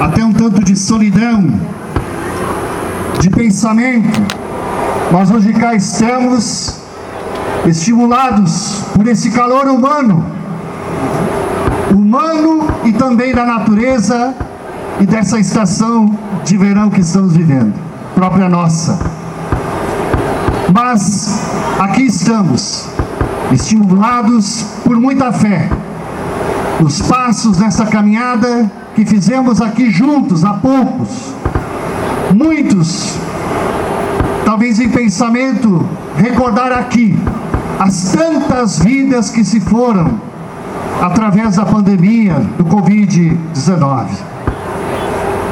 até um tanto de solidão, de pensamento, mas hoje cá estamos estimulados por esse calor humano, humano e também da natureza e dessa estação de verão que estamos vivendo, própria nossa. Mas aqui estamos, estimulados por muita fé, os passos nessa caminhada que fizemos aqui juntos há poucos, muitos, talvez em pensamento, recordar aqui as tantas vidas que se foram através da pandemia do Covid-19.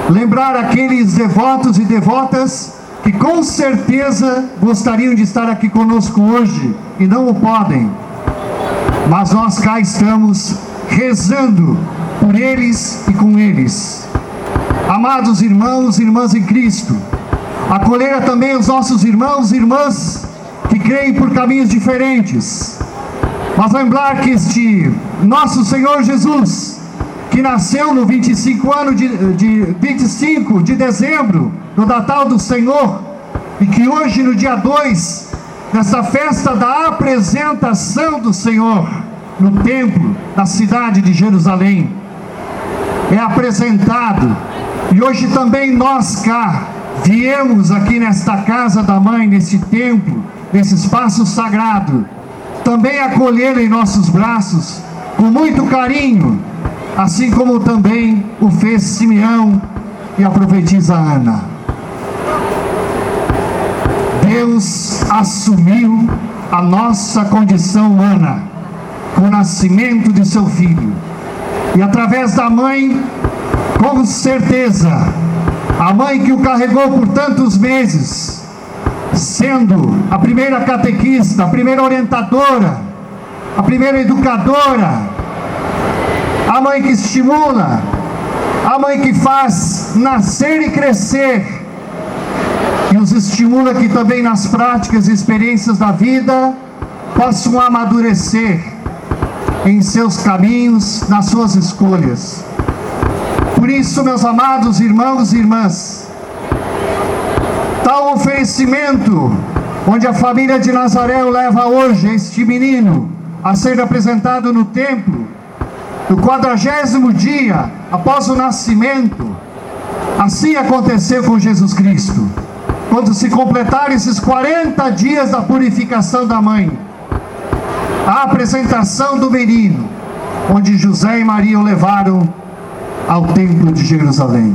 Lembrar aqueles devotos e devotas que com certeza gostariam de estar aqui conosco hoje e não o podem, mas nós cá estamos rezando por eles e com eles. Amados irmãos e irmãs em Cristo, acolher também os nossos irmãos e irmãs que creem por caminhos diferentes. Mas lembrar que este nosso Senhor Jesus, que nasceu no 25 ano de, de 25 de dezembro, no Natal do Senhor, e que hoje no dia 2, nessa festa da apresentação do Senhor no templo da cidade de Jerusalém, é apresentado. E hoje também nós cá viemos aqui nesta casa da mãe, nesse templo, nesse espaço sagrado, também acolher em nossos braços com muito carinho, assim como também o fez Simeão e a profetisa Ana. Deus assumiu a nossa condição humana com o nascimento de seu filho. E através da mãe, com certeza, a mãe que o carregou por tantos meses, sendo a primeira catequista, a primeira orientadora, a primeira educadora, a mãe que estimula, a mãe que faz nascer e crescer, e os estimula que também nas práticas e experiências da vida possam amadurecer em seus caminhos, nas suas escolhas. Por isso, meus amados irmãos e irmãs, tal oferecimento, onde a família de Nazaré leva hoje este menino a ser apresentado no templo, no quadragésimo dia após o nascimento, assim aconteceu com Jesus Cristo. Quando se completaram esses 40 dias da purificação da mãe, a apresentação do menino, onde José e Maria o levaram ao templo de Jerusalém.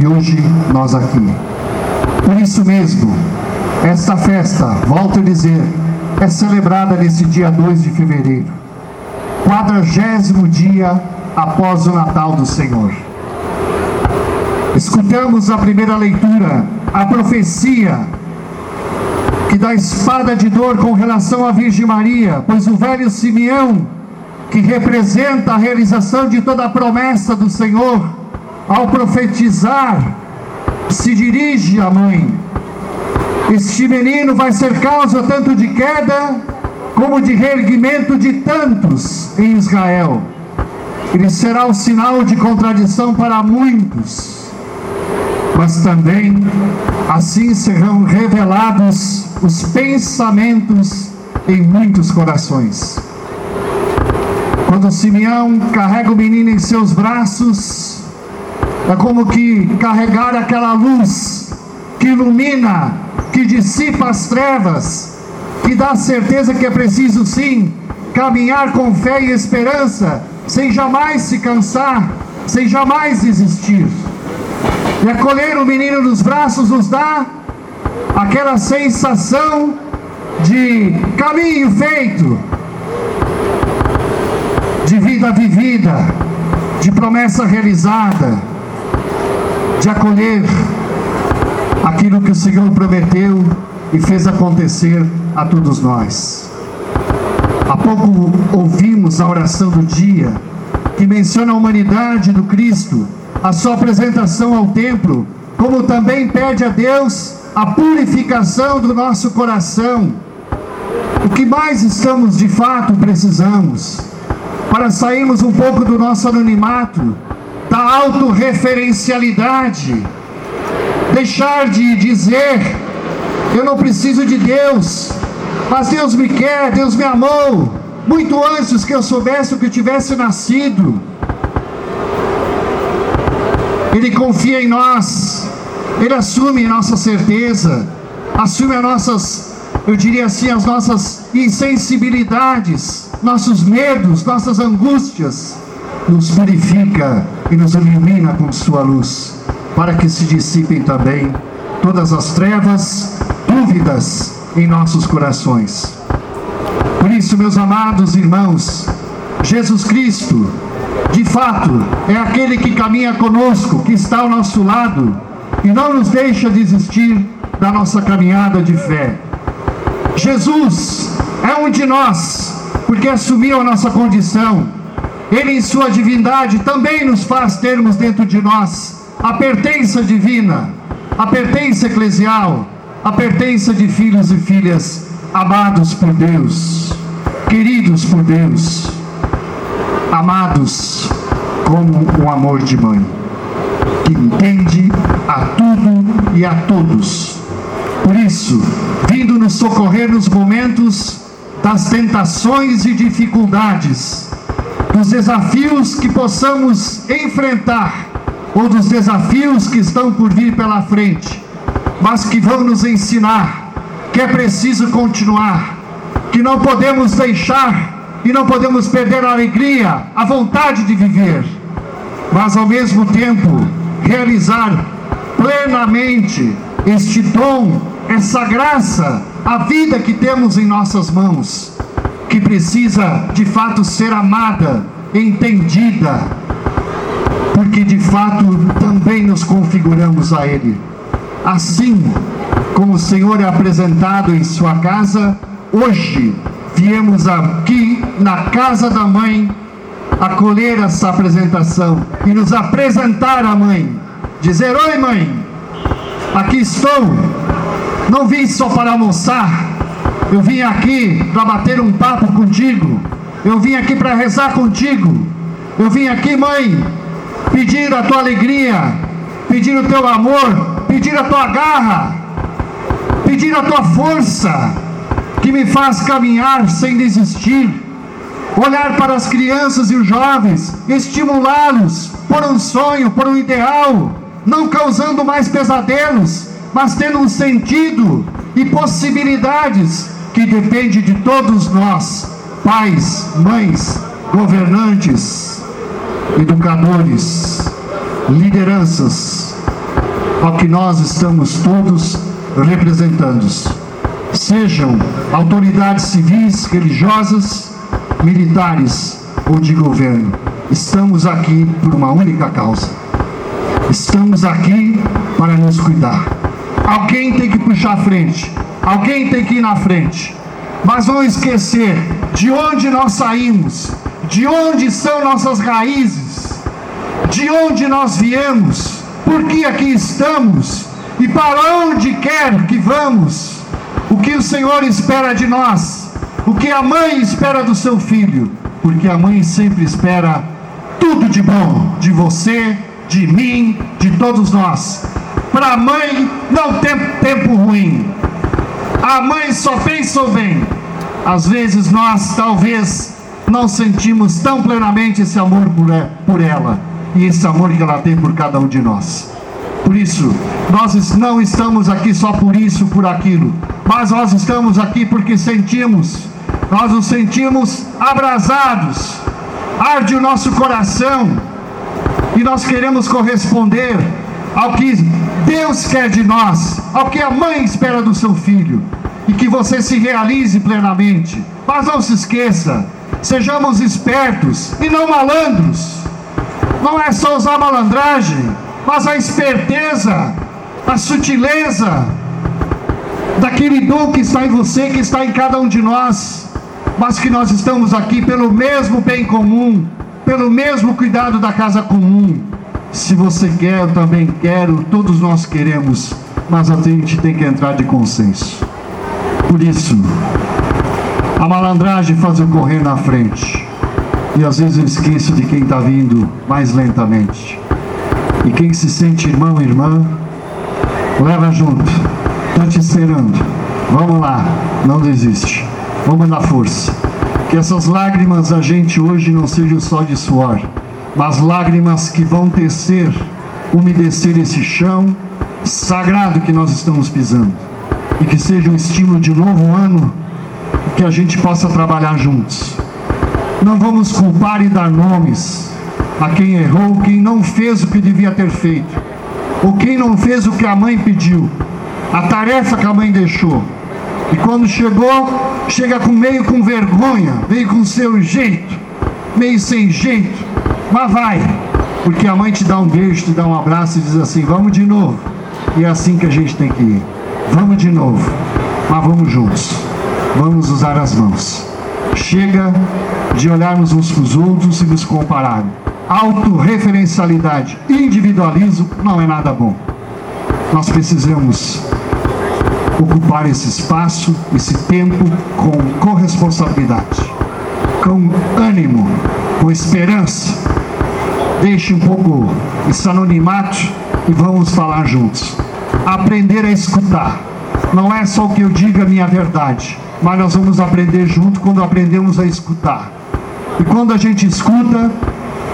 E hoje nós aqui. Por isso mesmo, esta festa, volto a dizer, é celebrada nesse dia 2 de fevereiro, quadragésimo dia após o Natal do Senhor. Escutamos a primeira leitura, a profecia que dá espada de dor com relação à Virgem Maria, pois o velho Simeão, que representa a realização de toda a promessa do Senhor, ao profetizar se dirige à mãe. Este menino vai ser causa tanto de queda como de reerguimento de tantos em Israel. Ele será um sinal de contradição para muitos, mas também assim serão revelados os pensamentos em muitos corações. Quando Simeão carrega o menino em seus braços, é como que carregar aquela luz que ilumina, que dissipa as trevas, que dá certeza que é preciso sim caminhar com fé e esperança, sem jamais se cansar, sem jamais desistir. E acolher o menino nos braços nos dá aquela sensação de caminho feito, de vida vivida, de promessa realizada de acolher aquilo que o Senhor prometeu e fez acontecer a todos nós. Há pouco ouvimos a oração do dia que menciona a humanidade do Cristo, a sua apresentação ao templo, como também pede a Deus a purificação do nosso coração. O que mais estamos de fato precisamos para sairmos um pouco do nosso anonimato da autorreferencialidade, deixar de dizer: eu não preciso de Deus, mas Deus me quer, Deus me amou, muito antes que eu soubesse o que eu tivesse nascido. Ele confia em nós, Ele assume nossa certeza, assume as nossas, eu diria assim, as nossas insensibilidades, nossos medos, nossas angústias, nos purifica e nos ilumina com Sua luz, para que se dissipem também todas as trevas, dúvidas em nossos corações. Por isso, meus amados irmãos, Jesus Cristo, de fato, é aquele que caminha conosco, que está ao nosso lado e não nos deixa desistir da nossa caminhada de fé. Jesus é um de nós, porque assumiu a nossa condição. Ele, em sua divindade, também nos faz termos dentro de nós a pertença divina, a pertença eclesial, a pertença de filhos e filhas amados por Deus, queridos por Deus amados como o amor de mãe, que entende a tudo e a todos. Por isso, vindo nos socorrer nos momentos das tentações e dificuldades, dos desafios que possamos enfrentar, ou dos desafios que estão por vir pela frente, mas que vão nos ensinar que é preciso continuar, que não podemos deixar e não podemos perder a alegria, a vontade de viver, mas ao mesmo tempo realizar plenamente este dom, essa graça, a vida que temos em nossas mãos, que precisa de fato ser amada, entendida, porque de fato também nos configuramos a Ele. Assim como o Senhor é apresentado em sua casa, hoje viemos aqui na casa da mãe acolher essa apresentação e nos apresentar a mãe. Dizer: Oi, mãe, aqui estou. Não vim só para almoçar, eu vim aqui para bater um papo contigo. Eu vim aqui para rezar contigo. Eu vim aqui, mãe, pedir a tua alegria, pedir o teu amor, pedir a tua garra, pedir a tua força que me faz caminhar sem desistir, olhar para as crianças e os jovens, estimulá-los por um sonho, por um ideal, não causando mais pesadelos, mas tendo um sentido e possibilidades que depende de todos nós, pais, mães, governantes, educadores, lideranças, ao que nós estamos todos representando sejam autoridades civis, religiosas, militares ou de governo. Estamos aqui por uma única causa. Estamos aqui para nos cuidar. Alguém tem que puxar a frente, alguém tem que ir na frente. Mas não esquecer de onde nós saímos, de onde são nossas raízes, de onde nós viemos, por que aqui estamos e para onde quer que vamos o que o Senhor espera de nós, o que a mãe espera do seu filho, porque a mãe sempre espera tudo de bom de você, de mim, de todos nós. Para a mãe não tem tempo ruim. A mãe só pensa o bem. Às vezes nós talvez não sentimos tão plenamente esse amor por ela e esse amor que ela tem por cada um de nós. Por isso, nós não estamos aqui só por isso, por aquilo, mas nós estamos aqui porque sentimos, nós nos sentimos abrasados, arde o nosso coração e nós queremos corresponder ao que Deus quer de nós, ao que a mãe espera do seu filho e que você se realize plenamente. Mas não se esqueça, sejamos espertos e não malandros. Não é só usar malandragem, mas a esperteza, a sutileza daquele dom que está em você, que está em cada um de nós, mas que nós estamos aqui pelo mesmo bem comum, pelo mesmo cuidado da casa comum. Se você quer, eu também quero, todos nós queremos, mas a gente tem que entrar de consenso. Por isso, a malandragem faz eu correr na frente. E às vezes eu esqueço de quem está vindo mais lentamente. E quem se sente irmão, irmã, leva junto. Estou te esperando. Vamos lá, não desiste. Vamos dar força. Que essas lágrimas da gente hoje não sejam só de suor, mas lágrimas que vão tecer, umedecer esse chão sagrado que nós estamos pisando. E que seja um estímulo de novo ano, que a gente possa trabalhar juntos. Não vamos culpar e dar nomes a quem errou, quem não fez o que devia ter feito, ou quem não fez o que a mãe pediu, a tarefa que a mãe deixou. E quando chegou, chega com meio com vergonha, veio com seu jeito, meio sem jeito, mas vai, porque a mãe te dá um beijo, te dá um abraço e diz assim: vamos de novo. E é assim que a gente tem que ir. Vamos de novo, mas vamos juntos. Vamos usar as mãos. Chega de olharmos uns para os outros e nos comparar. Autorreferencialidade, individualismo não é nada bom. Nós precisamos ocupar esse espaço, esse tempo com corresponsabilidade, com ânimo, com esperança. Deixe um pouco esse anonimato e vamos falar juntos. Aprender a escutar. Não é só o que eu diga a minha verdade, mas nós vamos aprender junto quando aprendemos a escutar. E quando a gente escuta,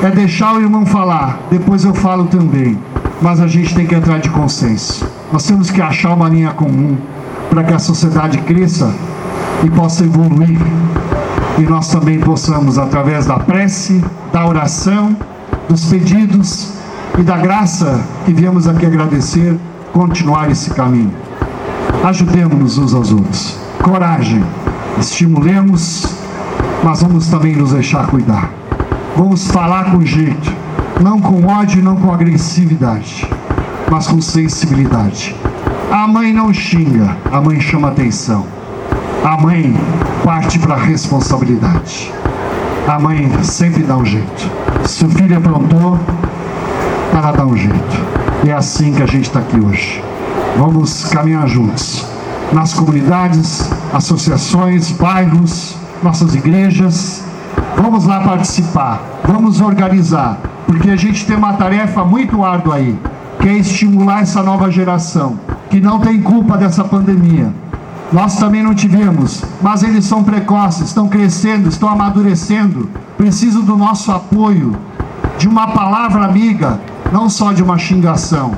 é deixar o irmão falar, depois eu falo também. Mas a gente tem que entrar de consenso. Nós temos que achar uma linha comum para que a sociedade cresça e possa evoluir. E nós também possamos, através da prece, da oração, dos pedidos e da graça que viemos aqui agradecer, continuar esse caminho. Ajudemos-nos uns aos outros. Coragem, estimulemos, mas vamos também nos deixar cuidar. Vamos falar com jeito, não com ódio, não com agressividade, mas com sensibilidade. A mãe não xinga, a mãe chama atenção. A mãe parte para a responsabilidade. A mãe sempre dá um jeito. Se o filho aprontou, ela dá um jeito. E é assim que a gente está aqui hoje. Vamos caminhar juntos. Nas comunidades, associações, bairros, nossas igrejas. Vamos lá participar. Vamos organizar. Porque a gente tem uma tarefa muito árdua aí, que é estimular essa nova geração que não tem culpa dessa pandemia. Nós também não tivemos, mas eles são precoces, estão crescendo, estão amadurecendo, precisam do nosso apoio, de uma palavra amiga, não só de uma xingação.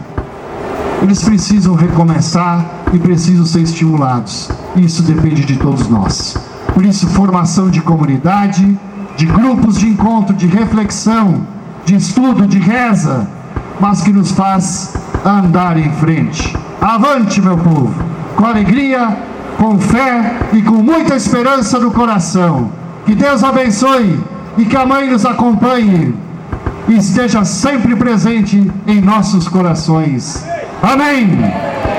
Eles precisam recomeçar e precisam ser estimulados. Isso depende de todos nós. Por isso, formação de comunidade, de grupos de encontro, de reflexão, de estudo, de reza, mas que nos faz andar em frente. Avante, meu povo, com alegria, com fé e com muita esperança no coração. Que Deus abençoe e que a Mãe nos acompanhe e esteja sempre presente em nossos corações. Amém.